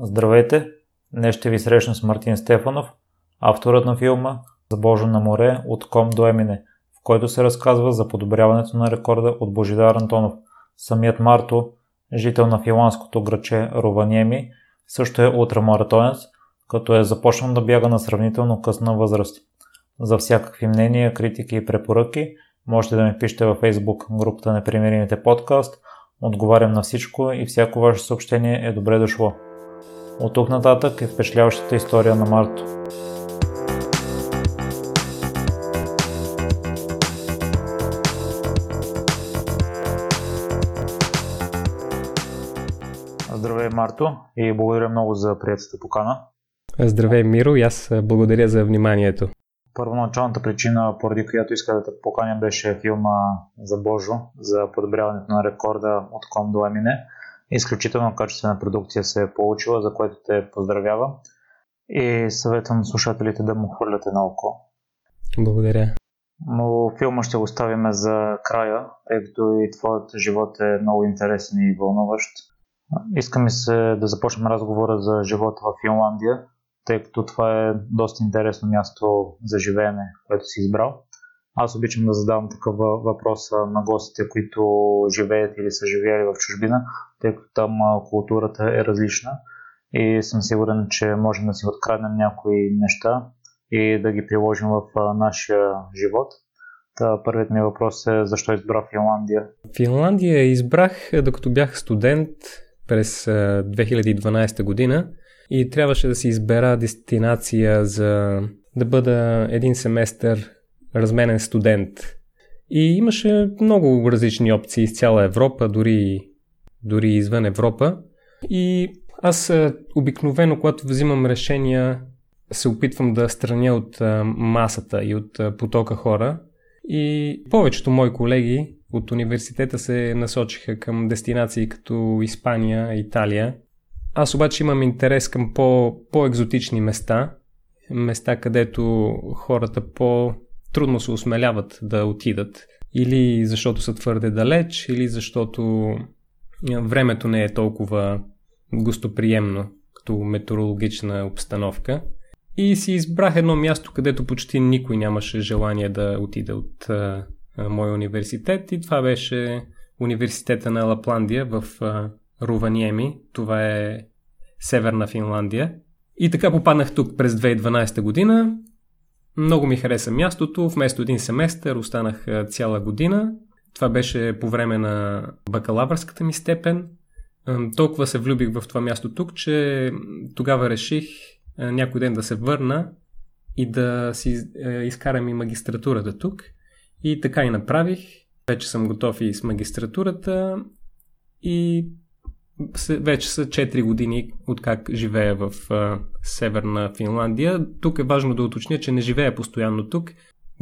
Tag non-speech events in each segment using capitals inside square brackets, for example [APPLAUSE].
Здравейте! Днес ще ви срещна с Мартин Стефанов, авторът на филма Забожо на море от Ком до Емине, в който се разказва за подобряването на рекорда от Божидар Антонов. Самият Марто, жител на финландското граче Рованиеми, също е ултрамаратонец, като е започнал да бяга на сравнително късна възраст. За всякакви мнения, критики и препоръки можете да ми пишете във Facebook групата Непримиримите подкаст. Отговарям на всичко и всяко ваше съобщение е добре дошло. От тук нататък е впечатляващата история на Марто. Здравей, Марто, и благодаря много за приятелата покана. Здравей, Миро, и аз благодаря за вниманието. Първоначалната причина, поради която иска да те поканя, беше филма за Божо, за подобряването на рекорда от Ком до Емине. Изключително качествена продукция се е получила, за което те поздравява и съветвам слушателите да му хвърляте на око. Благодаря. Но филма ще го ставим за края, тъй като и твоят живот е много интересен и вълнуващ. Искам се да започнем разговора за живота в Финландия, тъй като това е доста интересно място за живеене, което си избрал. Аз обичам да задавам такъв въпрос на гостите, които живеят или са живеели в чужбина, тъй като там културата е различна и съм сигурен, че можем да си откраднем някои неща и да ги приложим в нашия живот. Та, първият ми въпрос е защо избра Финландия? Финландия избрах докато бях студент през 2012 година и трябваше да си избера дестинация за да бъда един семестър разменен студент. И имаше много различни опции из цяла Европа, дори, дори извън Европа. И аз обикновено, когато взимам решения, се опитвам да страня от масата и от потока хора. И повечето мои колеги от университета се насочиха към дестинации като Испания, Италия. Аз обаче имам интерес към по, по-екзотични места, места, където хората по трудно се осмеляват да отидат. Или защото са твърде далеч, или защото времето не е толкова гостоприемно като метеорологична обстановка. И си избрах едно място, където почти никой нямаше желание да отиде от моя университет и това беше университета на Лапландия в Руваниеми. Това е северна Финландия. И така попаднах тук през 2012 година много ми хареса мястото. Вместо един семестър останах цяла година. Това беше по време на бакалавърската ми степен. Толкова се влюбих в това място тук, че тогава реших някой ден да се върна и да си изкарам и магистратурата тук. И така и направих. Вече съм готов и с магистратурата и вече са 4 години от как живея в а, Северна Финландия. Тук е важно да уточня, че не живея постоянно тук.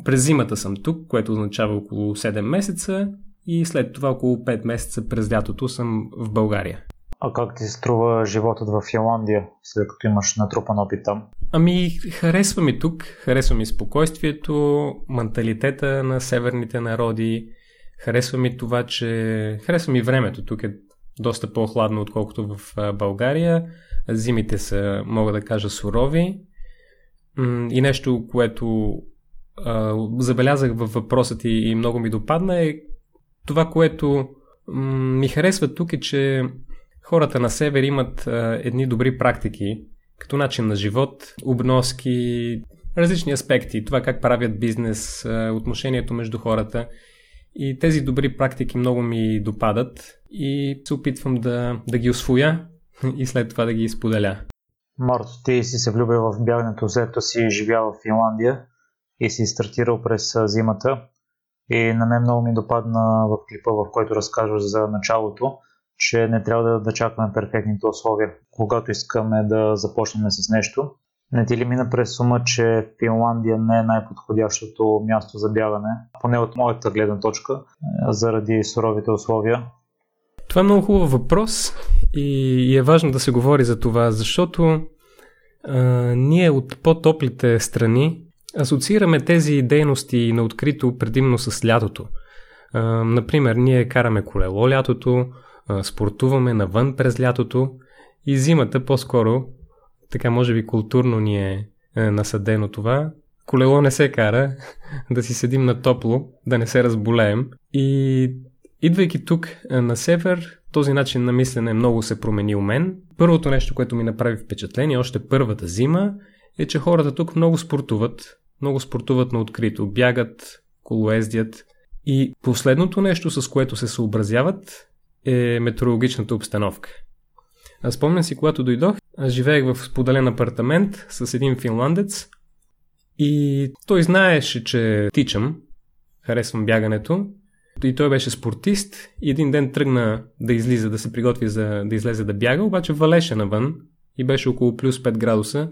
През зимата съм тук, което означава около 7 месеца и след това около 5 месеца през лятото съм в България. А как ти се струва животът в Финландия, след като имаш натрупан опит там? Ами, харесва ми тук, харесва ми спокойствието, менталитета на северните народи, харесва ми това, че... Харесва ми времето. Тук е доста по-хладно, отколкото в България. Зимите са, мога да кажа, сурови. И нещо, което забелязах във въпросът и, и много ми допадна е това, което ми харесва тук е, че хората на север имат едни добри практики, като начин на живот, обноски, различни аспекти, това как правят бизнес, отношението между хората. И тези добри практики много ми допадат и се опитвам да, да ги освоя [LAUGHS] и след това да ги споделя. Марто, ти си се влюбил в бягането, след си живял в Финландия и си стартирал през зимата. И на мен много ми допадна в клипа, в който разказваш за началото, че не трябва да, да чакаме перфектните условия, когато искаме да започнем с нещо. Не ти ли мина през сума, че Финландия не е най-подходящото място за бягане, поне от моята гледна точка, заради суровите условия? Това е много хубав въпрос и е важно да се говори за това, защото а, ние от по-топлите страни асоциираме тези дейности на открито предимно с лятото. А, например, ние караме колело лятото, а, спортуваме навън през лятото И зимата по-скоро, така може би културно ни е, е насъдено това, колело не се кара, [LAUGHS] да си седим на топло, да не се разболеем. И идвайки тук е, на север, този начин на мислене много се промени у мен. Първото нещо, което ми направи впечатление, още първата зима, е, че хората тук много спортуват. Много спортуват на открито. Бягат, колоездят. И последното нещо, с което се съобразяват, е метеорологичната обстановка. Аз спомням си, когато дойдох, живеех в споделен апартамент с един финландец и той знаеше, че тичам, харесвам бягането и той беше спортист и един ден тръгна да излиза, да се приготви за да излезе да бяга, обаче валеше навън и беше около плюс 5 градуса.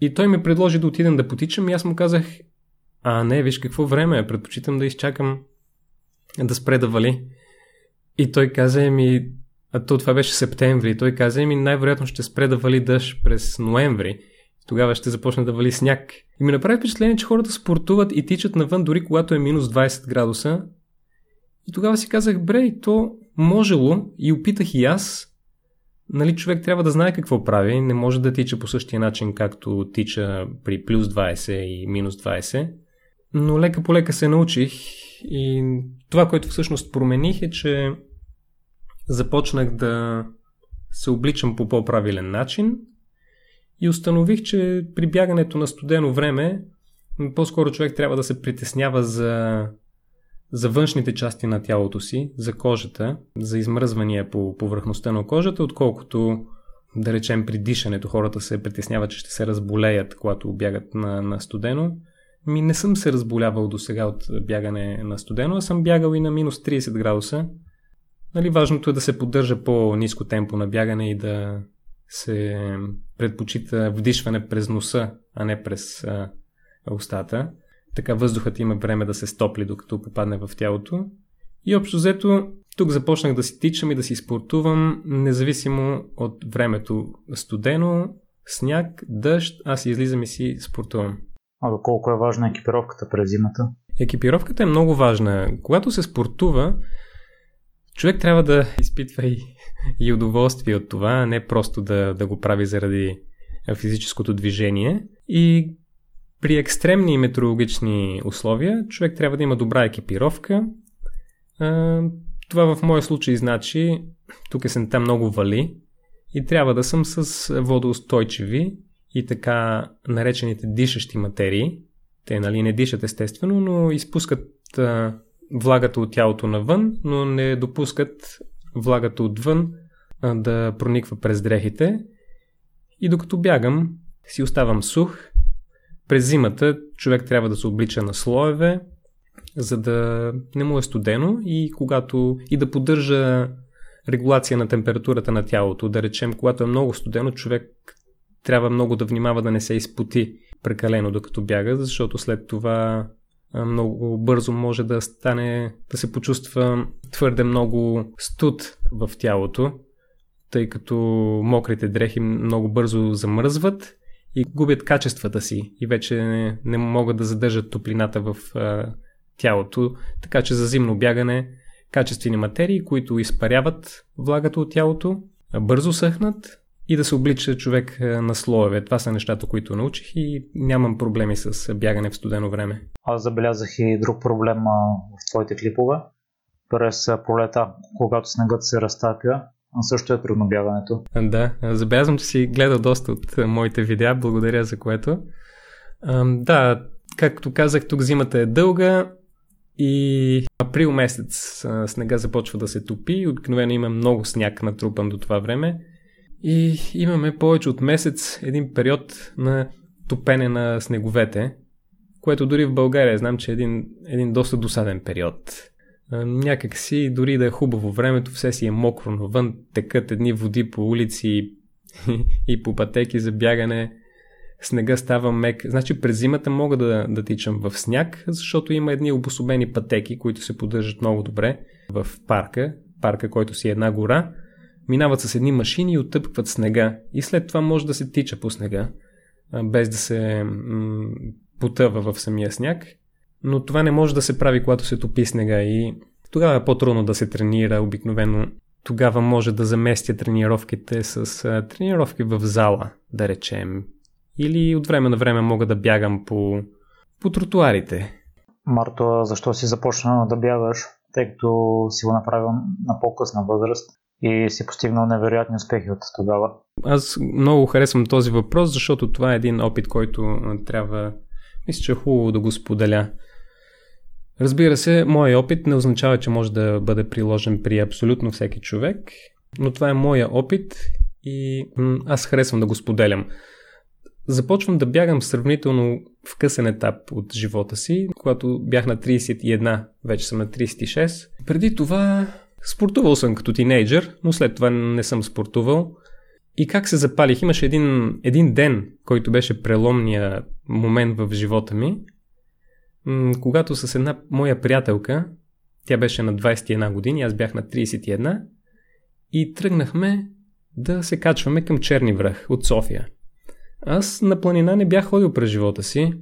И той ми предложи да отидем да потичам и аз му казах, а не, виж какво време е, предпочитам да изчакам да спре да вали. И той каза ми, а то това беше септември, той каза ми най-вероятно ще спре да вали дъжд през ноември. Тогава ще започне да вали сняг. И ми направи впечатление, че хората спортуват и тичат навън дори когато е минус 20 градуса, и тогава си казах, бре, и то можело и опитах и аз. Нали, човек трябва да знае какво прави, не може да тича по същия начин, както тича при плюс 20 и минус 20. Но лека по лека се научих и това, което всъщност промених е, че започнах да се обличам по по-правилен начин и установих, че при бягането на студено време по-скоро човек трябва да се притеснява за за външните части на тялото си, за кожата, за измръзвания по повърхността на кожата, отколкото да речем при дишането хората се притесняват, че ще се разболеят, когато бягат на, на студено. Ми не съм се разболявал до сега от бягане на студено, а съм бягал и на минус 30 градуса. Нали, важното е да се поддържа по-низко темпо на бягане и да се предпочита вдишване през носа, а не през а, устата така въздухът има време да се стопли, докато попадне в тялото. И общо взето, тук започнах да си тичам и да си спортувам, независимо от времето студено, сняг, дъжд, аз излизам и си спортувам. А доколко е важна екипировката през зимата? Екипировката е много важна. Когато се спортува, човек трябва да изпитва и, и удоволствие от това, а не просто да, да го прави заради физическото движение. И при екстремни метеорологични условия човек трябва да има добра екипировка. Това в моя случай значи, тук есента много вали и трябва да съм с водоустойчиви и така наречените дишащи материи. Те нали, не дишат естествено, но изпускат влагата от тялото навън, но не допускат влагата отвън да прониква през дрехите. И докато бягам, си оставам сух през зимата човек трябва да се облича на слоеве, за да не му е студено и когато и да поддържа регулация на температурата на тялото. Да речем, когато е много студено, човек трябва много да внимава да не се изпоти прекалено докато бяга, защото след това много бързо може да стане, да се почувства твърде много студ в тялото, тъй като мокрите дрехи много бързо замръзват и губят качествата си и вече не, не могат да задържат топлината в а, тялото. Така че за зимно бягане качествени материи, които изпаряват влагата от тялото, бързо съхнат и да се облича човек на слоеве. Това са нещата, които научих и нямам проблеми с бягане в студено време. Аз забелязах и друг проблем в твоите клипове. През пролета, когато снегът се разтапя, също е бягането. Да, забелязвам, че си гледал доста от моите видеа, благодаря за което. Да, както казах, тук зимата е дълга и април месец снега започва да се топи. Обикновено има много сняг натрупан до това време. И имаме повече от месец един период на топене на снеговете, което дори в България знам, че е един, един доста досаден период някак си, дори да е хубаво времето, все си е мокро навън, текат едни води по улици [LAUGHS] и по пътеки за бягане, снега става мек. Значи през зимата мога да, да тичам в сняг, защото има едни обособени пътеки, които се поддържат много добре в парка, парка, който си е една гора, минават с едни машини и оттъпкват снега. И след това може да се тича по снега, без да се м- потъва в самия сняг но това не може да се прави, когато се топи снега и тогава е по-трудно да се тренира. Обикновено тогава може да заместя тренировките с тренировки в зала, да речем. Или от време на време мога да бягам по, по тротуарите. Марто, защо си започнал да бягаш? Тъй като си го направил на по-късна възраст и си постигнал невероятни успехи от тогава. Аз много харесвам този въпрос, защото това е един опит, който трябва, мисля, че е хубаво да го споделя. Разбира се, моят опит не означава, че може да бъде приложен при абсолютно всеки човек, но това е моя опит и аз харесвам да го споделям. Започвам да бягам сравнително в късен етап от живота си, когато бях на 31, вече съм на 36. Преди това спортувал съм като тинейджър, но след това не съм спортувал. И как се запалих? Имаше един, един ден, който беше преломния момент в живота ми, когато с една моя приятелка, тя беше на 21 години, аз бях на 31, и тръгнахме да се качваме към Черни връх от София. Аз на планина не бях ходил през живота си.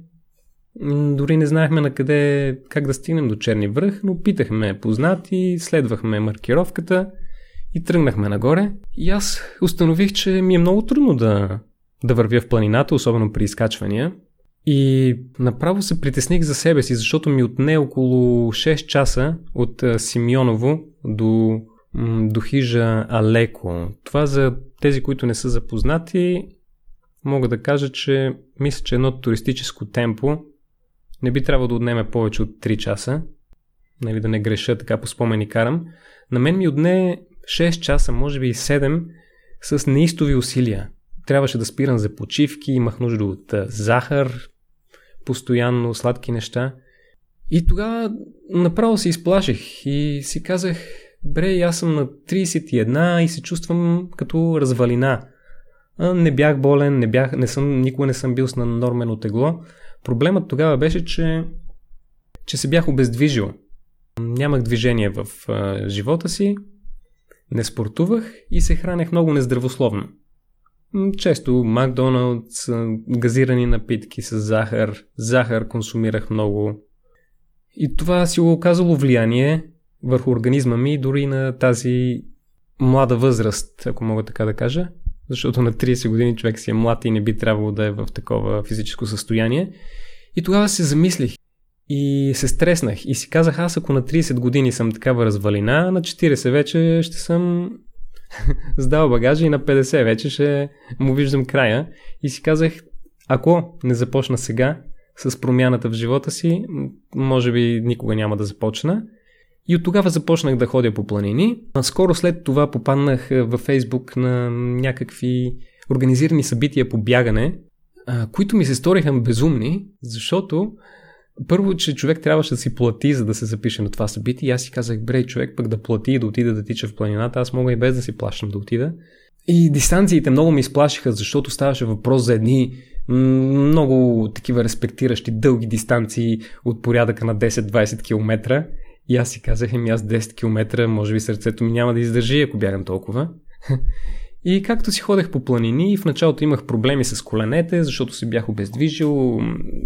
Дори не знаехме на къде, как да стигнем до Черни връх, но питахме познати, следвахме маркировката и тръгнахме нагоре. И аз установих, че ми е много трудно да, да вървя в планината, особено при изкачвания. И направо се притесних за себе си, защото ми отне около 6 часа от Симеоново до, до хижа Алеко. Това за тези, които не са запознати, мога да кажа, че мисля, че едно туристическо темпо не би трябвало да отнеме повече от 3 часа. Нали, да не греша, така по спомени карам. На мен ми отне 6 часа, може би и 7, с неистови усилия. Трябваше да спирам за почивки, имах нужда от захар, постоянно сладки неща. И тогава направо се изплаших и си казах, бре, аз съм на 31 и се чувствам като развалина. Не бях болен, не бях, не съм, никога не съм бил с нормено тегло. Проблемът тогава беше, че, че се бях обездвижил. Нямах движение в а, живота си, не спортувах и се хранех много нездравословно. Често Макдоналдс, газирани напитки с захар, захар консумирах много. И това си го оказало влияние върху организма ми, дори на тази млада възраст, ако мога така да кажа. Защото на 30 години човек си е млад и не би трябвало да е в такова физическо състояние. И тогава се замислих и се стреснах и си казах, аз ако на 30 години съм такава развалина, на 40 вече ще съм [LAUGHS] сдал багажа и на 50 вече ще му виждам края. И си казах, ако не започна сега с промяната в живота си, може би никога няма да започна. И от тогава започнах да ходя по планини. Скоро след това попаднах във Фейсбук на някакви организирани събития по бягане, които ми се сториха безумни, защото първо, че човек трябваше да си плати, за да се запише на това събитие. И аз си казах, бре, човек пък да плати и да отида да тича в планината, аз мога и без да си плащам да отида. И дистанциите много ми изплашиха, защото ставаше въпрос за едни много такива респектиращи дълги дистанции от порядъка на 10-20 км. И аз си казах, еми аз 10 км, може би сърцето ми няма да издържи, ако бягам толкова. [LAUGHS] И както си ходех по планини, в началото имах проблеми с коленете, защото се бях обездвижил,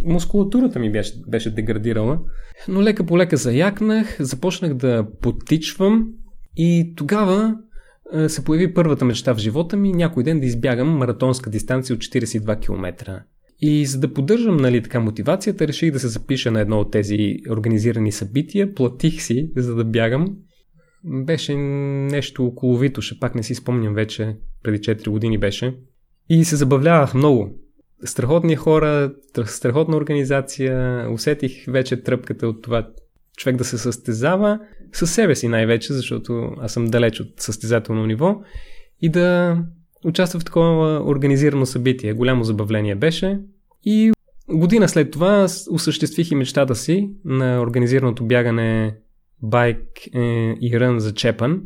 мускулатурата ми беше, беше деградирала. Но лека по лека заякнах, започнах да потичвам и тогава се появи първата мечта в живота ми някой ден да избягам маратонска дистанция от 42 км. И за да поддържам нали, така мотивацията, реших да се запиша на едно от тези организирани събития, платих си, за да бягам беше нещо около Витоша, пак не си спомням вече, преди 4 години беше. И се забавлявах много. Страхотни хора, страхотна организация, усетих вече тръпката от това човек да се състезава със себе си най-вече, защото аз съм далеч от състезателно ниво и да участва в такова организирано събитие. Голямо забавление беше и година след това осъществих и мечтата си на организираното бягане байк е, и рън за Чепан.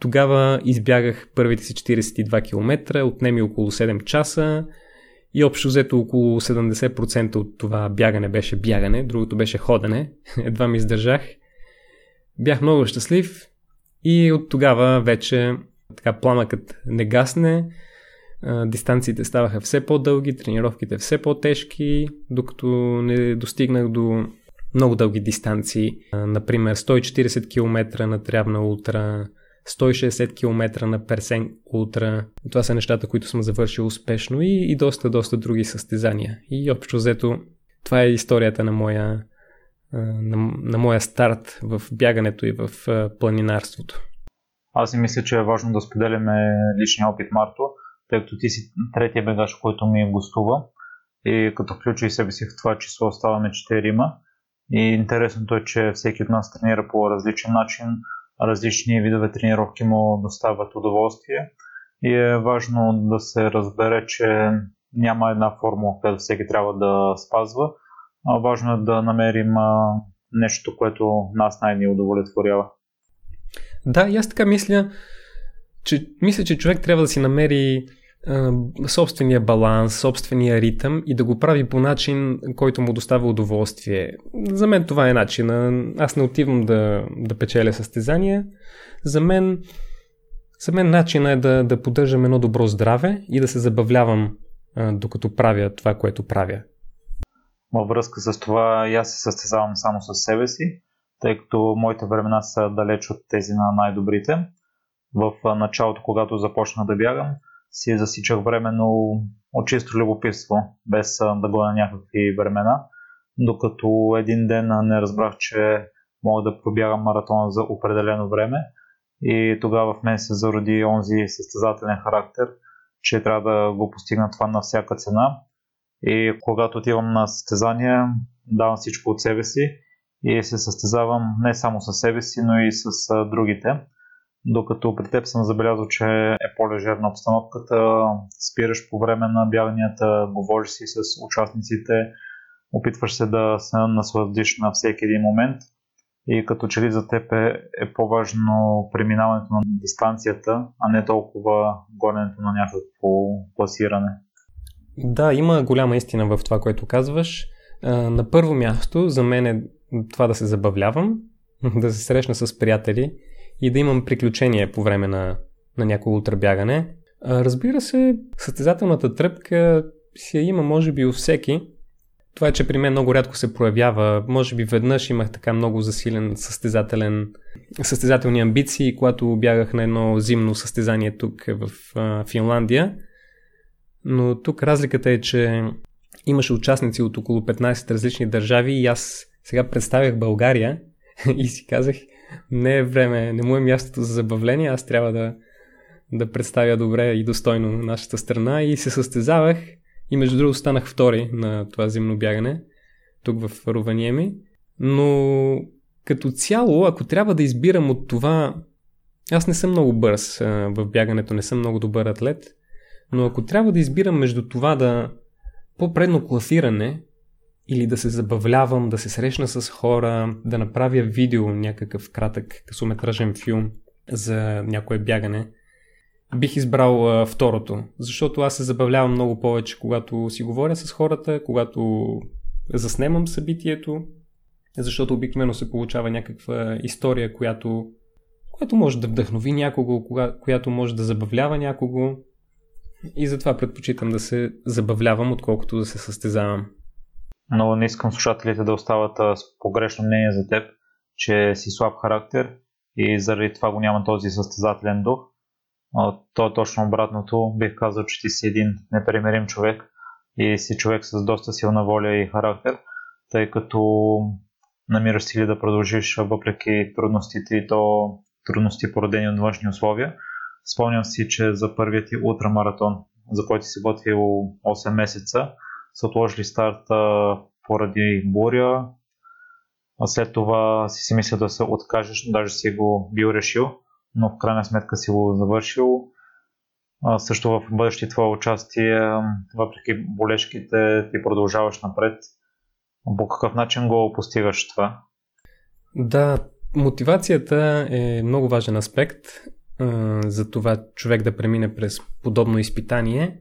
Тогава избягах първите си 42 км, отнеми около 7 часа и общо взето около 70% от това бягане беше бягане, другото беше ходене. [LAUGHS] Едва ми издържах. Бях много щастлив и от тогава вече така пламъкът не гасне, дистанциите ставаха все по-дълги, тренировките все по-тежки, докато не достигнах до много дълги дистанции. Например, 140 км на Трявна ултра, 160 км на Персен Ултра. Това са нещата, които съм завършил успешно и, и доста, доста други състезания. И общо взето, това е историята на моя, на, на моя старт в бягането и в планинарството. Аз си мисля, че е важно да споделяме личния опит, Марто, тъй като ти си третия бегаш, който ми гостува и като включи и себе си в това число ставаме четирима. И интересното е, че всеки от нас тренира по различен начин, различни видове тренировки му доставят удоволствие и е важно да се разбере, че няма една формула, която всеки трябва да спазва. Важно е да намерим нещо, което нас най-ни удовлетворява. Да, и аз така мисля, че, мисля, че човек трябва да си намери собствения баланс, собствения ритъм и да го прави по начин, който му доставя удоволствие. За мен това е начин. Аз не отивам да, да печеля състезания. За мен, за мен начинът е да, да поддържам едно добро здраве и да се забавлявам докато правя това, което правя. Във връзка с това и аз се състезавам само с себе си, тъй като моите времена са далеч от тези на най-добрите. В началото, когато започна да бягам, си засичах временно от чисто любопитство, без да гоня някакви времена, докато един ден не разбрах, че мога да пробягам маратон за определено време. И тогава в мен се зароди онзи състезателен характер, че трябва да го постигна това на всяка цена. И когато отивам на състезание, давам всичко от себе си и се състезавам не само с себе си, но и с другите докато при теб съм забелязал, че е по-лежерна обстановката, спираш по време на бяганията, говориш си с участниците, опитваш се да се насладиш на всеки един момент и като че ли за теб е, е по-важно преминаването на дистанцията, а не толкова гоненето на някакво класиране. Да, има голяма истина в това, което казваш. На първо място за мен е това да се забавлявам, [LAUGHS] да се срещна с приятели и да имам приключение по време на, на някое ултрабягане. Разбира се, състезателната тръпка си я има може би у всеки. Това е, че при мен много рядко се проявява. Може би веднъж имах така много засилен състезателен, състезателни амбиции, когато бягах на едно зимно състезание тук в а, Финландия. Но тук разликата е, че имаше участници от около 15 различни държави и аз сега представях България [LAUGHS] и си казах, не е време, не му е мястото за забавление, аз трябва да, да представя добре и достойно нашата страна. И се състезавах. И между другото станах втори на това зимно бягане тук в Руваниеми, но като цяло, ако трябва да избирам от това, аз не съм много бърз в бягането, не съм много добър атлет, но ако трябва да избирам между това да по-предно класиране или да се забавлявам, да се срещна с хора, да направя видео, някакъв кратък късометражен филм за някое бягане, бих избрал а, второто, защото аз се забавлявам много повече, когато си говоря с хората, когато заснемам събитието, защото обикновено се получава някаква история, която, която може да вдъхнови някого, която може да забавлява някого. И затова предпочитам да се забавлявам, отколкото да се състезавам но не искам слушателите да остават с погрешно мнение за теб, че си слаб характер и заради това го няма този състезателен дух. То е точно обратното. Бих казал, че ти си един непремерим човек и си човек с доста силна воля и характер, тъй като намираш сили да продължиш въпреки трудностите и то трудности породени от външни условия. Спомням си, че за първият ти ултрамаратон, за който си готвил 8 месеца, са отложили старта поради буря. А след това си си мисля да се откажеш, даже си го бил решил, но в крайна сметка си го завършил. А, също в бъдещи твое участие, въпреки болешките, ти продължаваш напред. По какъв начин го постигаш това? Да, мотивацията е много важен аспект за това човек да премине през подобно изпитание.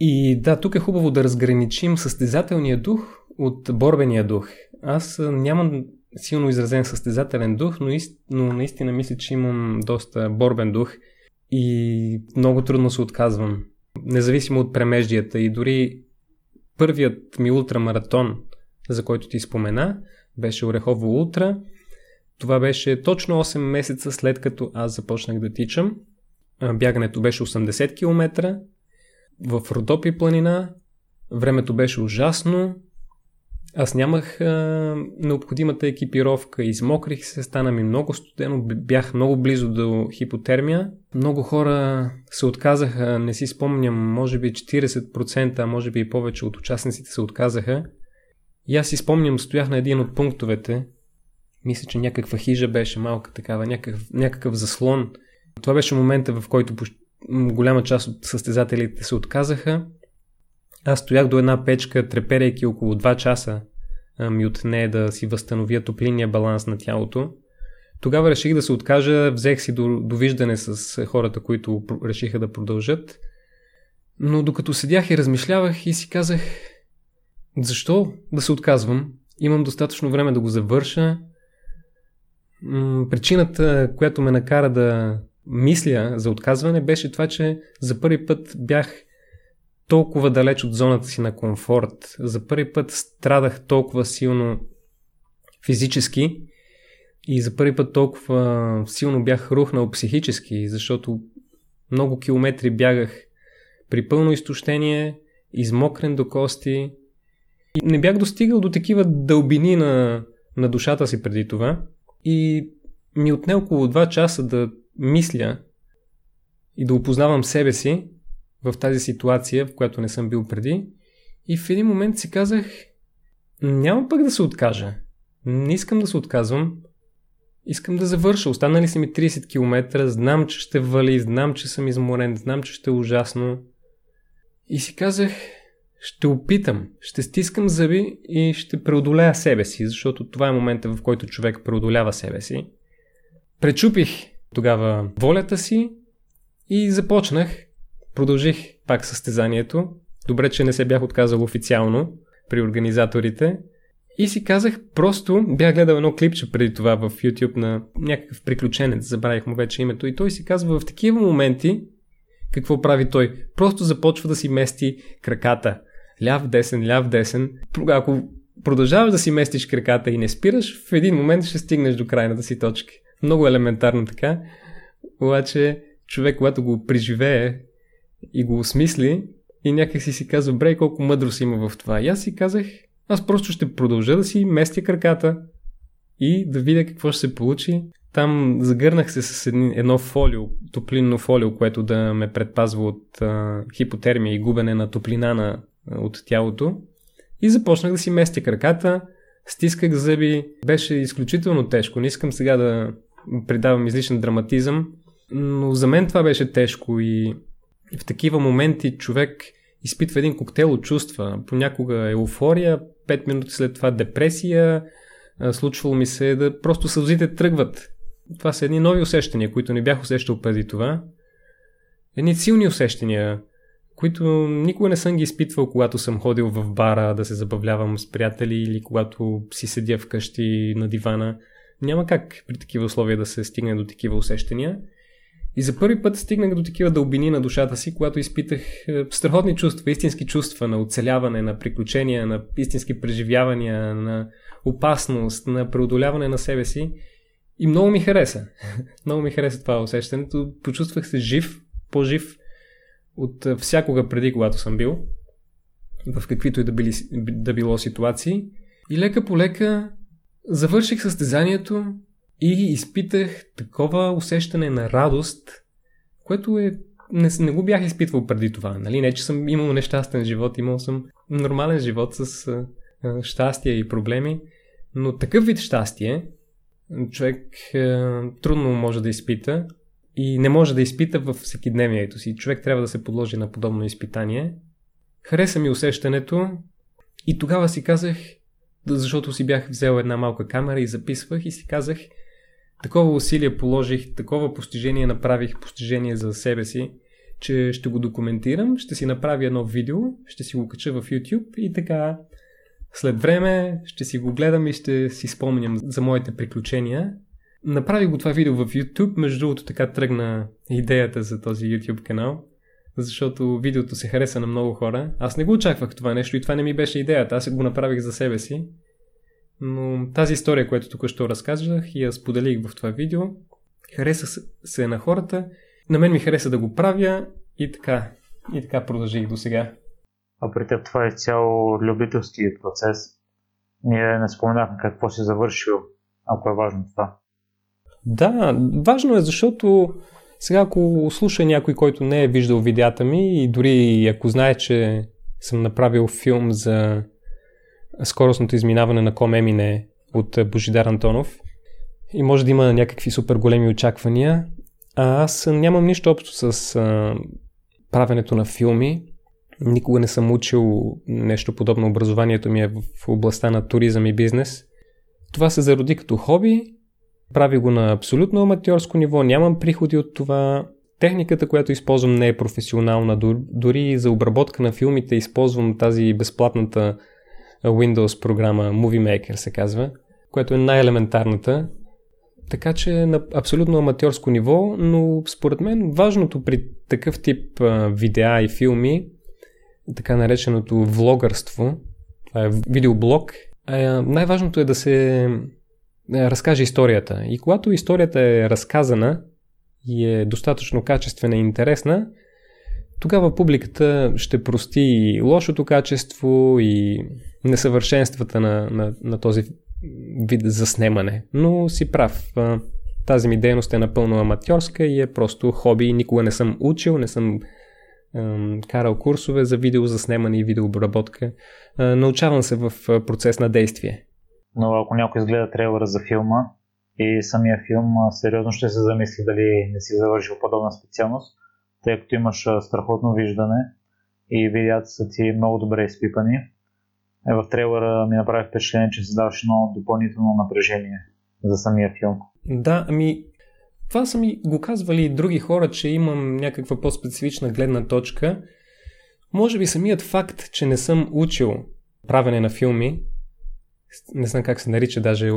И да, тук е хубаво да разграничим състезателния дух от борбения дух. Аз нямам силно изразен състезателен дух, но, ист, но наистина мисля, че имам доста борбен дух и много трудно се отказвам. Независимо от премеждията и дори първият ми ултрамаратон, за който ти спомена, беше Орехово Ултра. Това беше точно 8 месеца след като аз започнах да тичам. Бягането беше 80 км в Родопи планина. Времето беше ужасно. Аз нямах а, необходимата екипировка, измокрих се, стана ми много студено, бях много близо до хипотермия. Много хора се отказаха, не си спомням, може би 40%, а може би и повече от участниците се отказаха. И аз си спомням, стоях на един от пунктовете, мисля, че някаква хижа беше малка такава, някакъв, някакъв заслон. Това беше момента, в който голяма част от състезателите се отказаха. Аз стоях до една печка, треперейки около 2 часа ми отне да си възстановя топлинния баланс на тялото. Тогава реших да се откажа, взех си до, довиждане с хората, които решиха да продължат. Но докато седях и размишлявах и си казах, защо да се отказвам? Имам достатъчно време да го завърша. Причината, която ме накара да мисля за отказване, беше това, че за първи път бях толкова далеч от зоната си на комфорт. За първи път страдах толкова силно физически и за първи път толкова силно бях рухнал психически, защото много километри бягах при пълно изтощение, измокрен до кости и не бях достигал до такива дълбини на, на душата си преди това и ми отне около 2 часа да мисля и да опознавам себе си в тази ситуация, в която не съм бил преди. И в един момент си казах, няма пък да се откажа. Не искам да се отказвам. Искам да завърша. Останали са ми 30 км. Знам, че ще вали, знам, че съм изморен, знам, че ще е ужасно. И си казах, ще опитам, ще стискам зъби и ще преодолея себе си, защото това е момента, в който човек преодолява себе си. Пречупих тогава волята си и започнах Продължих пак състезанието. Добре, че не се бях отказал официално при организаторите. И си казах, просто бях гледал едно клипче преди това в YouTube на някакъв приключенец, забравих му вече името, и той си казва в такива моменти, какво прави той? Просто започва да си мести краката. Ляв, десен, ляв, десен. Ако продължаваш да си местиш краката и не спираш, в един момент ще стигнеш до крайната си точка. Много елементарно така. Обаче човек, когато го преживее и го осмисли и някак си си казва, брей, колко мъдрост има в това. И аз си казах, аз просто ще продължа да си местя краката и да видя какво ще се получи. Там загърнах се с едно фолио, топлинно фолио, което да ме предпазва от а, хипотермия и губене на топлина на, от тялото. И започнах да си местя краката, стисках зъби, беше изключително тежко. Не искам сега да придавам излишен драматизъм, но за мен това беше тежко и в такива моменти човек изпитва един коктейл от чувства. Понякога еуфория, 5 минути след това депресия, случвало ми се да просто сълзите тръгват. Това са едни нови усещания, които не бях усещал преди това. Едни силни усещания, които никога не съм ги изпитвал, когато съм ходил в бара да се забавлявам с приятели или когато си седя вкъщи на дивана. Няма как при такива условия да се стигне до такива усещания. И за първи път стигнах до такива дълбини на душата си, когато изпитах е, страхотни чувства, истински чувства на оцеляване, на приключения, на истински преживявания, на опасност, на преодоляване на себе си. И много ми хареса. [LAUGHS] много ми хареса това усещането. Почувствах се жив, по-жив от е, всякога преди, когато съм бил, в каквито и да, били, да било ситуации. И лека по лека завърших състезанието, и изпитах такова усещане на радост, което е не, не го бях изпитвал преди това. Нали? Не, че съм имал нещастен живот, имал съм нормален живот с а, а, щастие и проблеми, но такъв вид щастие човек а, трудно може да изпита и не може да изпита във всекидневието си. Човек трябва да се подложи на подобно изпитание. Хареса ми усещането и тогава си казах, защото си бях взел една малка камера и записвах и си казах – такова усилие положих, такова постижение направих, постижение за себе си, че ще го документирам, ще си направя едно видео, ще си го кача в YouTube и така след време ще си го гледам и ще си спомням за моите приключения. Направих го това видео в YouTube, между другото така тръгна идеята за този YouTube канал, защото видеото се хареса на много хора. Аз не го очаквах това нещо и това не ми беше идеята, аз го направих за себе си. Но тази история, която тук ще разказвах и я споделих в това видео, хареса се на хората, на мен ми хареса да го правя и така, и така продължих до сега. А при теб това е цяло любителски процес. Ние не споменахме какво си завършил, ако е важно това. Да, важно е, защото сега ако слуша някой, който не е виждал видеята ми и дори ако знае, че съм направил филм за скоростното изминаване на Ком Емине от Божидар Антонов и може да има някакви супер големи очаквания, а аз нямам нищо общо с а, правенето на филми. Никога не съм учил нещо подобно. Образованието ми е в областта на туризъм и бизнес. Това се зароди като хоби. Прави го на абсолютно аматьорско ниво. Нямам приходи от това. Техниката, която използвам, не е професионална. Дори за обработка на филмите използвам тази безплатната Windows програма Movie Maker се казва, която е най-елементарната. Така че на абсолютно аматьорско ниво, но според мен важното при такъв тип видеа и филми, така нареченото влогърство, това е видеоблог, най-важното е да се разкаже историята. И когато историята е разказана и е достатъчно качествена и интересна, тогава публиката ще прости и лошото качество и несъвършенствата на, на, на този вид заснемане. Но си прав. Тази ми дейност е напълно аматьорска и е просто хоби. Никога не съм учил, не съм ем, карал курсове за видео заснемане и видеообработка. Е, научавам се в процес на действие. Но ако някой изгледа трейлера за филма и самия филм, сериозно ще се замисли дали не си завършил подобна специалност, тъй като имаш страхотно виждане и видеята са ти много добре изпипани е, в трейлера ми направи впечатление, че създаваш едно допълнително напрежение за самия филм. Да, ами това са ми го казвали и други хора, че имам някаква по-специфична гледна точка. Може би самият факт, че не съм учил правене на филми, не знам как се нарича даже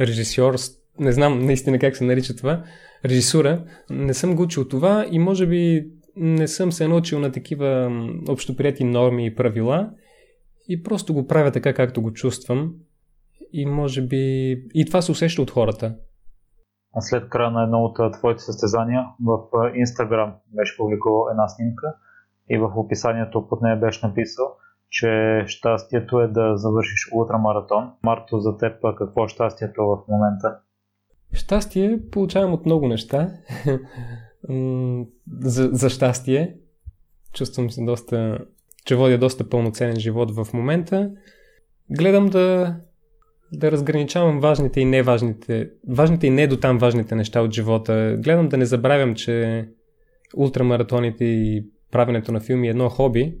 режисьор, не знам наистина как се нарича това, режисура, не съм го учил това и може би не съм се научил на такива общоприяти норми и правила и просто го правя така, както го чувствам. И може би и това се усеща от хората. А след края на едно от твоите състезания в Instagram беше публикувал една снимка и в описанието под нея беше написал, че щастието е да завършиш ултрамаратон. Марто, за теб какво е щастието в момента? Щастие получавам от много неща. [LAUGHS] за, за щастие. Чувствам се доста че водя доста пълноценен живот в момента. Гледам да, да разграничавам важните и неважните, важните и не до там важните неща от живота. Гледам да не забравям, че ултрамаратоните и правенето на филми е едно хоби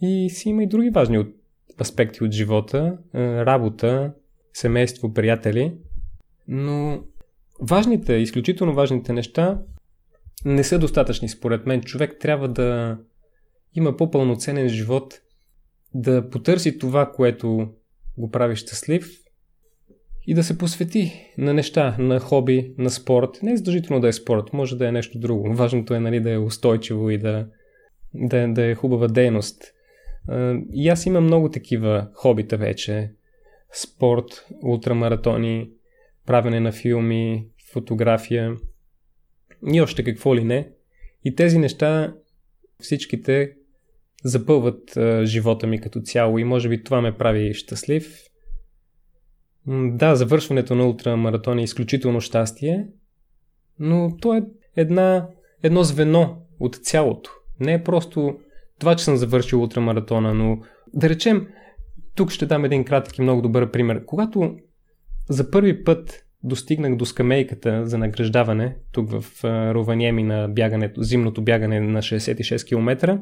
и си има и други важни аспекти от живота, работа, семейство, приятели, но важните, изключително важните неща не са достатъчни според мен. Човек трябва да има по-пълноценен живот, да потърси това, което го прави щастлив и да се посвети на неща, на хоби, на спорт. Не е задължително да е спорт, може да е нещо друго. Важното е нали, да е устойчиво и да, да, да е хубава дейност. И аз имам много такива хобита вече. Спорт, ултрамаратони, правене на филми, фотография и още какво ли не. И тези неща всичките запълват а, живота ми като цяло и може би това ме прави щастлив. Да, завършването на ултрамаратон е изключително щастие, но то е една, едно звено от цялото. Не е просто това, че съм завършил ултрамаратона, но да речем, тук ще дам един кратък и много добър пример. Когато за първи път достигнах до скамейката за награждаване, тук в Рованиеми на бягането, зимното бягане на 66 км,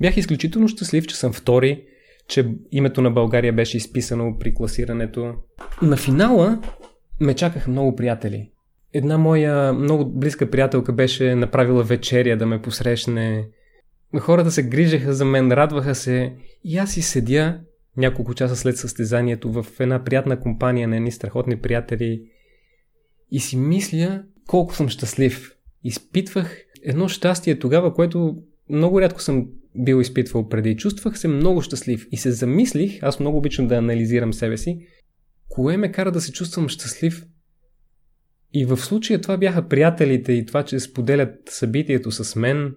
Бях изключително щастлив, че съм втори, че името на България беше изписано при класирането. На финала ме чакаха много приятели. Една моя много близка приятелка беше направила вечеря да ме посрещне. Хората се грижеха за мен, радваха се и аз си седя няколко часа след състезанието в една приятна компания на едни страхотни приятели и си мисля колко съм щастлив. Изпитвах едно щастие тогава, което много рядко съм бил изпитвал преди. Чувствах се много щастлив и се замислих, аз много обичам да анализирам себе си, кое ме кара да се чувствам щастлив. И в случая това бяха приятелите и това, че споделят събитието с мен.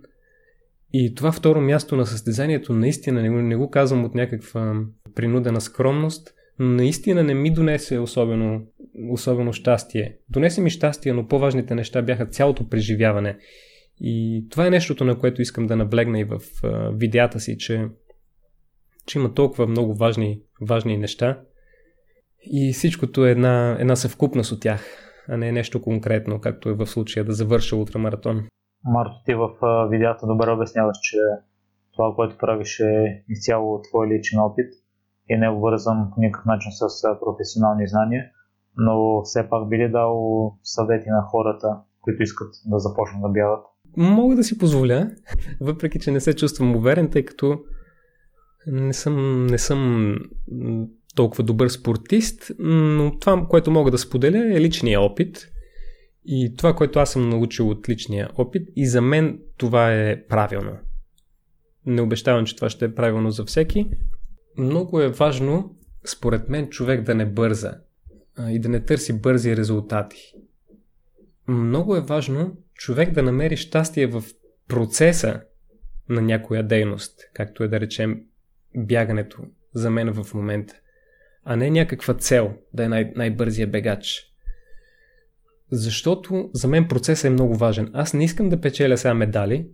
И това второ място на състезанието наистина не, не го казвам от някаква принудена скромност, но наистина не ми донесе особено, особено щастие. Донесе ми щастие, но по-важните неща бяха цялото преживяване. И това е нещото, на което искам да наблегна и в а, видеята си, че, че има толкова много важни, важни неща и всичкото е една, една съвкупност от тях, а не нещо конкретно, както е в случая да завърша ултрамаратон. Марто, ти в видеята добре обясняваш, че това, което правиш е изцяло твой личен опит и не е обвързан по никакъв начин с професионални знания, но все пак би ли дал съвети на хората, които искат да започнат да бягат? Мога да си позволя, въпреки че не се чувствам уверен, тъй като не съм, не съм толкова добър спортист, но това, което мога да споделя е личния опит и това, което аз съм научил от личния опит и за мен това е правилно. Не обещавам, че това ще е правилно за всеки. Много е важно, според мен, човек да не бърза и да не търси бързи резултати. Много е важно човек да намери щастие в процеса на някоя дейност, както е да речем бягането за мен в момента, а не някаква цел да е най- най-бързия бегач. Защото за мен процесът е много важен. Аз не искам да печеля сега медали,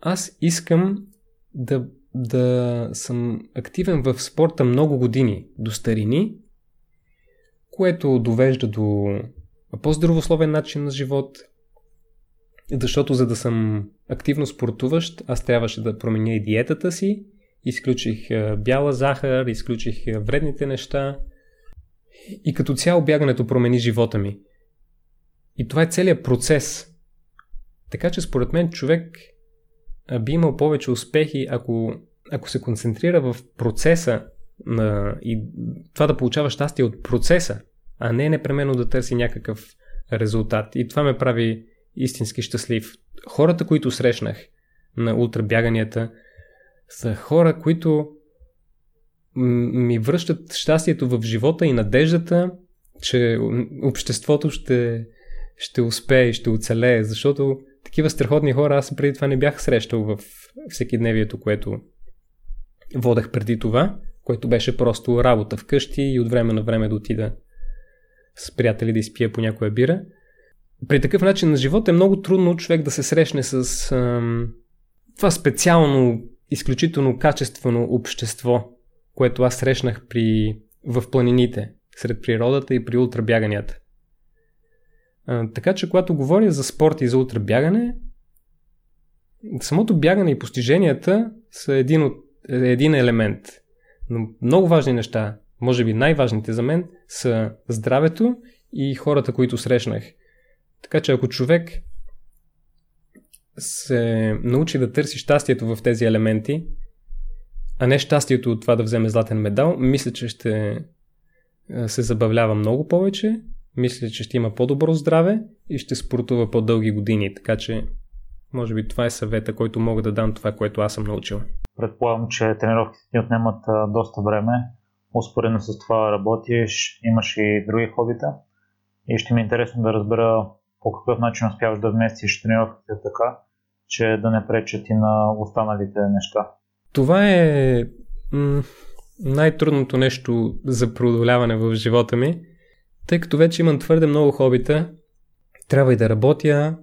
аз искам да, да съм активен в спорта много години, до старини, което довежда до по-здравословен начин на живот, защото за да съм активно спортуващ, аз трябваше да променя и диетата си, изключих бяла захар, изключих вредните неща и като цяло бягането промени живота ми. И това е целият процес. Така че според мен човек би имал повече успехи, ако, ако се концентрира в процеса на, и това да получава щастие от процеса, а не непременно да търси някакъв резултат. И това ме прави истински щастлив. Хората, които срещнах на ултрабяганията, са хора, които ми връщат щастието в живота и надеждата, че обществото ще, ще успее и ще оцелее, защото такива страхотни хора аз преди това не бях срещал в всекидневието, което водех преди това, което беше просто работа вкъщи и от време на време да отида с приятели да изпия по някоя бира. При такъв начин на живота е много трудно човек да се срещне с ам, това специално, изключително качествено общество, което аз срещнах при, в планините, сред природата и при ултрабяганията. Така че, когато говоря за спорт и за ултрабягане, самото бягане и постиженията са един, от, един елемент. Но много важни неща, може би най-важните за мен, са здравето и хората, които срещнах. Така че ако човек се научи да търси щастието в тези елементи, а не щастието от това да вземе златен медал, мисля, че ще се забавлява много повече, мисля, че ще има по-добро здраве и ще спортува по-дълги години. Така че, може би това е съвета, който мога да дам това, което аз съм научил. Предполагам, че тренировките ти отнемат доста време. Успоредно с това работиш, имаш и други хобита. И ще ми е интересно да разбера по какъв начин успяваш да вместиш тренировките така, че да не пречат и на останалите неща. Това е м- най-трудното нещо за преодоляване в живота ми, тъй като вече имам твърде много хобита, трябва и да работя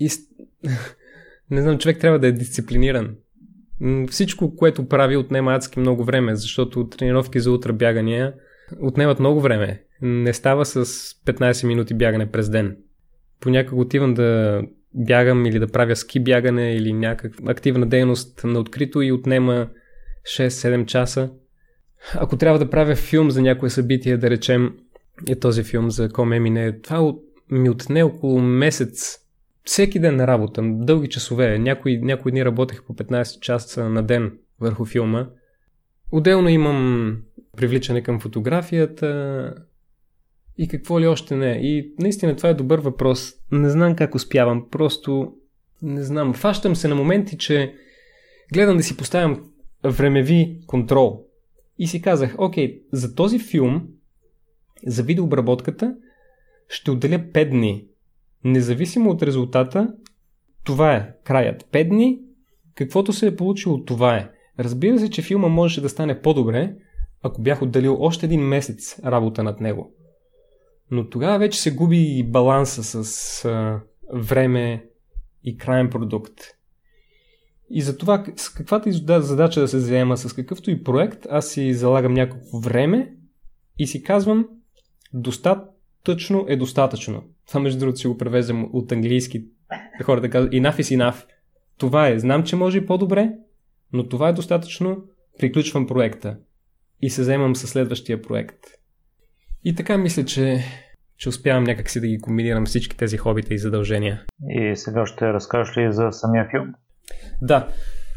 и [LAUGHS] не знам, човек трябва да е дисциплиниран. Всичко, което прави, отнема адски много време, защото тренировки за утре бягания отнемат много време. Не става с 15 минути бягане през ден. Понякога отивам да бягам или да правя ски бягане или някаква активна дейност на открито и отнема 6-7 часа. Ако трябва да правя филм за някое събитие, да речем е този филм за Коме Мине, това ми отне около месец всеки ден на работа, дълги часове. Някои, някои дни работех по 15 часа на ден върху филма. Отделно имам привличане към фотографията и какво ли още не. И наистина това е добър въпрос. Не знам как успявам, просто не знам. Фащам се на моменти, че гледам да си поставям времеви контрол. И си казах, окей, за този филм За видеообработката ще отделя 5 дни. Независимо от резултата, това е краят. 5 дни, каквото се е получило, това е. Разбира се, че филма можеше да стане по-добре, ако бях отделил още един месец работа над него. Но тогава вече се губи баланса с а, време и крайен продукт. И за това с каквато и задача да се заема с какъвто и проект, аз си залагам някакво време и си казвам достатъчно е достатъчно. Това между другото си го превезем от английски. Хората казват enough is enough. Това е. Знам, че може и по-добре, но това е достатъчно. Приключвам проекта и се заемам със следващия проект. И така мисля, че, че успявам някакси да ги комбинирам всички тези хобита и задължения. И сега ще разкажеш ли за самия филм? Да.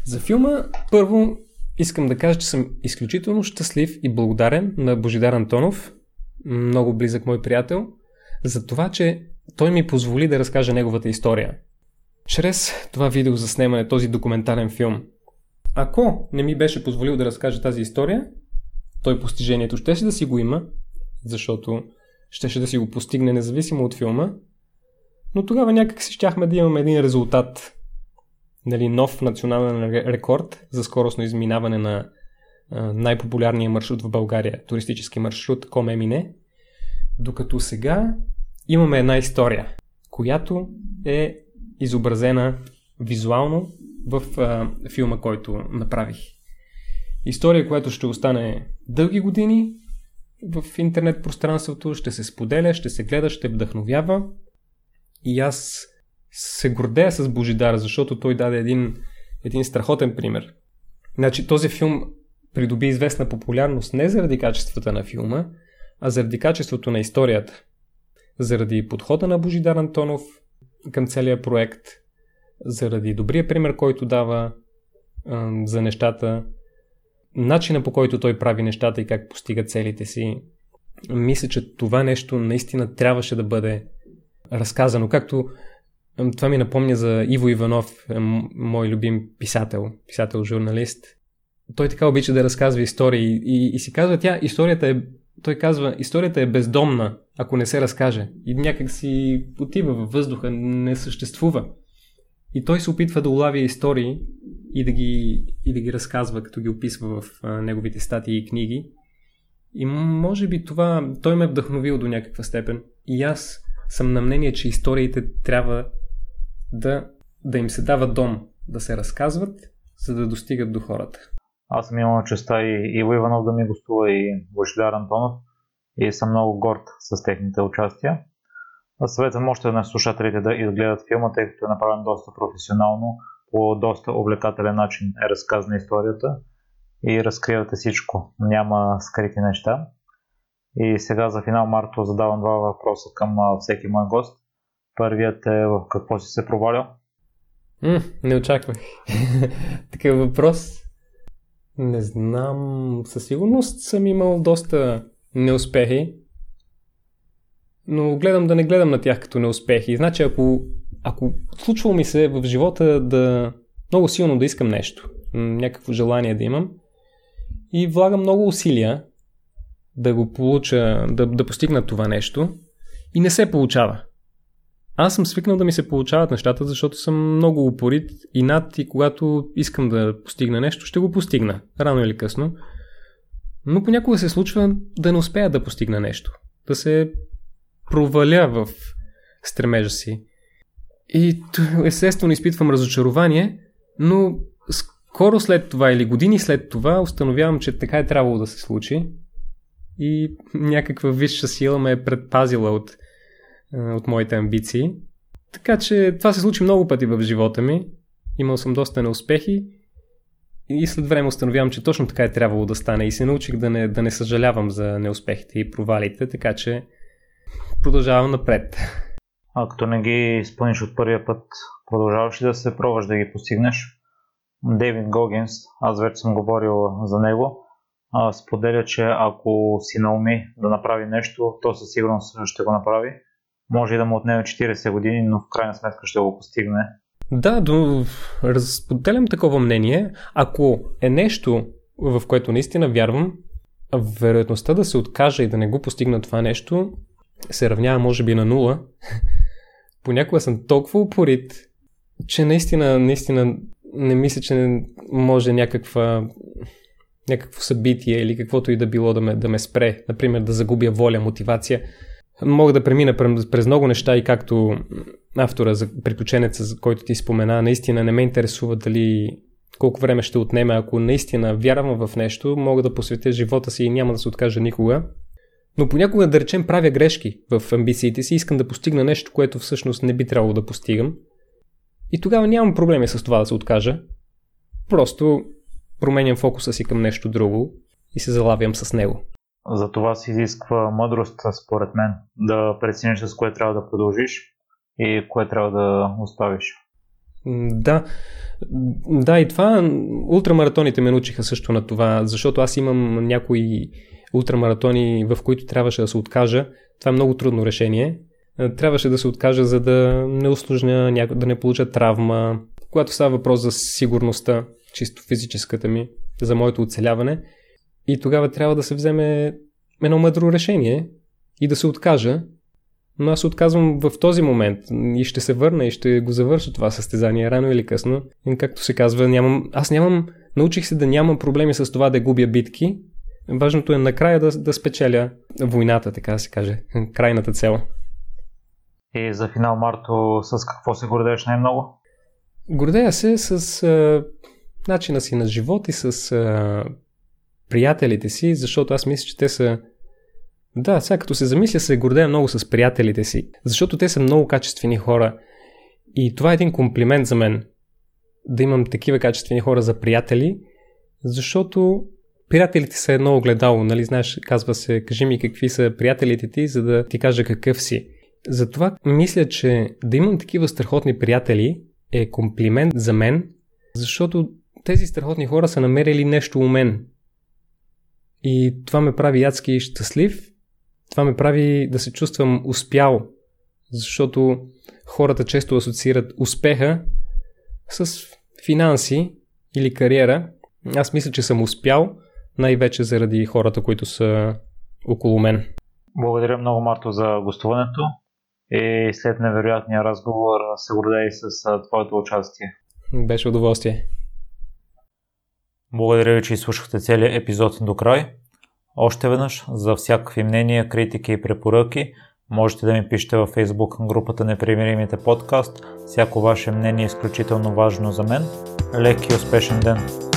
За филма първо искам да кажа, че съм изключително щастлив и благодарен на Божидар Антонов, много близък мой приятел, за това, че той ми позволи да разкажа неговата история. Чрез това видео за снимане, този документален филм. Ако не ми беше позволил да разкажа тази история, той постижението щеше да си го има, защото щеше да си го постигне независимо от филма, но тогава някак си щяхме да имаме един резултат. Нали, нов национален рекорд за скоростно изминаване на най-популярния маршрут в България, туристически маршрут Комемине, докато сега имаме една история, която е изобразена визуално в а, филма, който направих. История, която ще остане дълги години в интернет пространството, ще се споделя, ще се гледа, ще вдъхновява. И аз се гордея с Божидар, защото той даде един, един страхотен пример. Значи този филм придоби известна популярност не заради качествата на филма, а заради качеството на историята. Заради подхода на Божидар Антонов към целия проект, заради добрия пример, който дава а, за нещата, начина по който той прави нещата и как постига целите си, мисля, че това нещо наистина трябваше да бъде разказано. Както това ми напомня за Иво Иванов, е, мой любим писател, писател-журналист. Той така обича да разказва истории и, и си казва, тя, историята е, той казва, историята е бездомна, ако не се разкаже. И някак си отива във въздуха, не съществува. И той се опитва да улавя истории и да ги, и да ги разказва, като ги описва в а, неговите статии и книги. И може би това, той ме е вдъхновил до някаква степен. И аз съм на мнение, че историите трябва да, да им се дава дом, да се разказват, за да достигат до хората. Аз съм имал честа и Иво Иванов да ми гостува и Божидар Антонов и съм много горд с техните участия. Съветвам още на слушателите да изгледат филма, тъй като е направен доста професионално, по доста увлекателен начин е разказана историята и разкривате всичко. Няма скрити неща. И сега за финал Марто задавам два въпроса към всеки мой гост. Първият е в какво си се провалял? М, не очаквах. [LAUGHS] Такъв въпрос. Не знам. Със сигурност съм имал доста неуспехи но гледам да не гледам на тях като неуспехи. Значи, ако, ако случва ми се в живота да много силно да искам нещо, някакво желание да имам, и влагам много усилия да го получа, да, да постигна това нещо, и не се получава. Аз съм свикнал да ми се получават нещата, защото съм много упорит и над и когато искам да постигна нещо, ще го постигна, рано или късно. Но понякога се случва да не успея да постигна нещо. Да се проваля в стремежа си. И естествено изпитвам разочарование, но скоро след това или години след това установявам, че така е трябвало да се случи и някаква висша сила ме е предпазила от, от моите амбиции. Така че това се случи много пъти в живота ми. Имал съм доста неуспехи и след време установявам, че точно така е трябвало да стане и се научих да не, да не съжалявам за неуспехите и провалите, така че продължавам напред. А като не ги изпълниш от първия път, продължаваш ли да се пробваш да ги постигнеш? Дейвид Гогинс, аз вече съм говорил за него, споделя, че ако си науми да направи нещо, то със сигурност ще го направи. Може и да му отнеме 40 години, но в крайна сметка ще го постигне. Да, до... разподелям такова мнение. Ако е нещо, в което наистина вярвам, вероятността да се откажа и да не го постигна това нещо се равнява може би на нула. [LAUGHS] Понякога съм толкова упорит, че наистина, наистина не мисля, че може някаква някакво събитие или каквото и да било да ме, да ме спре, например да загубя воля, мотивация. Мога да премина през много неща и както автора за приключенеца, за който ти спомена, наистина не ме интересува дали колко време ще отнеме. Ако наистина вярвам в нещо, мога да посветя живота си и няма да се откажа никога. Но понякога, да речем, правя грешки в амбициите си, искам да постигна нещо, което всъщност не би трябвало да постигам. И тогава нямам проблеми с това да се откажа. Просто променям фокуса си към нещо друго и се залавям с него. За това се изисква мъдрост, според мен, да прецениш с кое трябва да продължиш и кое трябва да оставиш. Да, да, и това ултрамаратоните ме научиха също на това, защото аз имам някои ултрамаратони, в които трябваше да се откажа. Това е много трудно решение. Трябваше да се откажа, за да не усложня, да не получа травма. Когато става въпрос за сигурността, чисто физическата ми, за моето оцеляване. И тогава трябва да се вземе едно мъдро решение и да се откажа. Но аз отказвам в този момент и ще се върна и ще го завърша това състезание рано или късно. И както се казва, нямам, аз нямам, научих се да нямам проблеми с това да губя битки. Важното е накрая да, да спечеля войната, така да се каже, крайната цел. И за финал, Марто, с какво се гордееш най-много? Гордея се с а, начина си на живот и с а, приятелите си, защото аз мисля, че те са да, сега като се замисля, се гордея много с приятелите си, защото те са много качествени хора. И това е един комплимент за мен, да имам такива качествени хора за приятели, защото приятелите са едно огледало, нали, знаеш, казва се, кажи ми какви са приятелите ти, за да ти кажа какъв си. Затова мисля, че да имам такива страхотни приятели е комплимент за мен, защото тези страхотни хора са намерили нещо у мен. И това ме прави адски щастлив това ме прави да се чувствам успял, защото хората често асоциират успеха с финанси или кариера. Аз мисля, че съм успял най-вече заради хората, които са около мен. Благодаря много, Марто, за гостуването и след невероятния разговор се гордея с твоето участие. Беше удоволствие. Благодаря ви, че изслушахте целият епизод до край. Още веднъж, за всякакви мнения, критики и препоръки, можете да ми пишете във Facebook групата Непримиримите подкаст. Всяко ваше мнение е изключително важно за мен. Лек и успешен ден!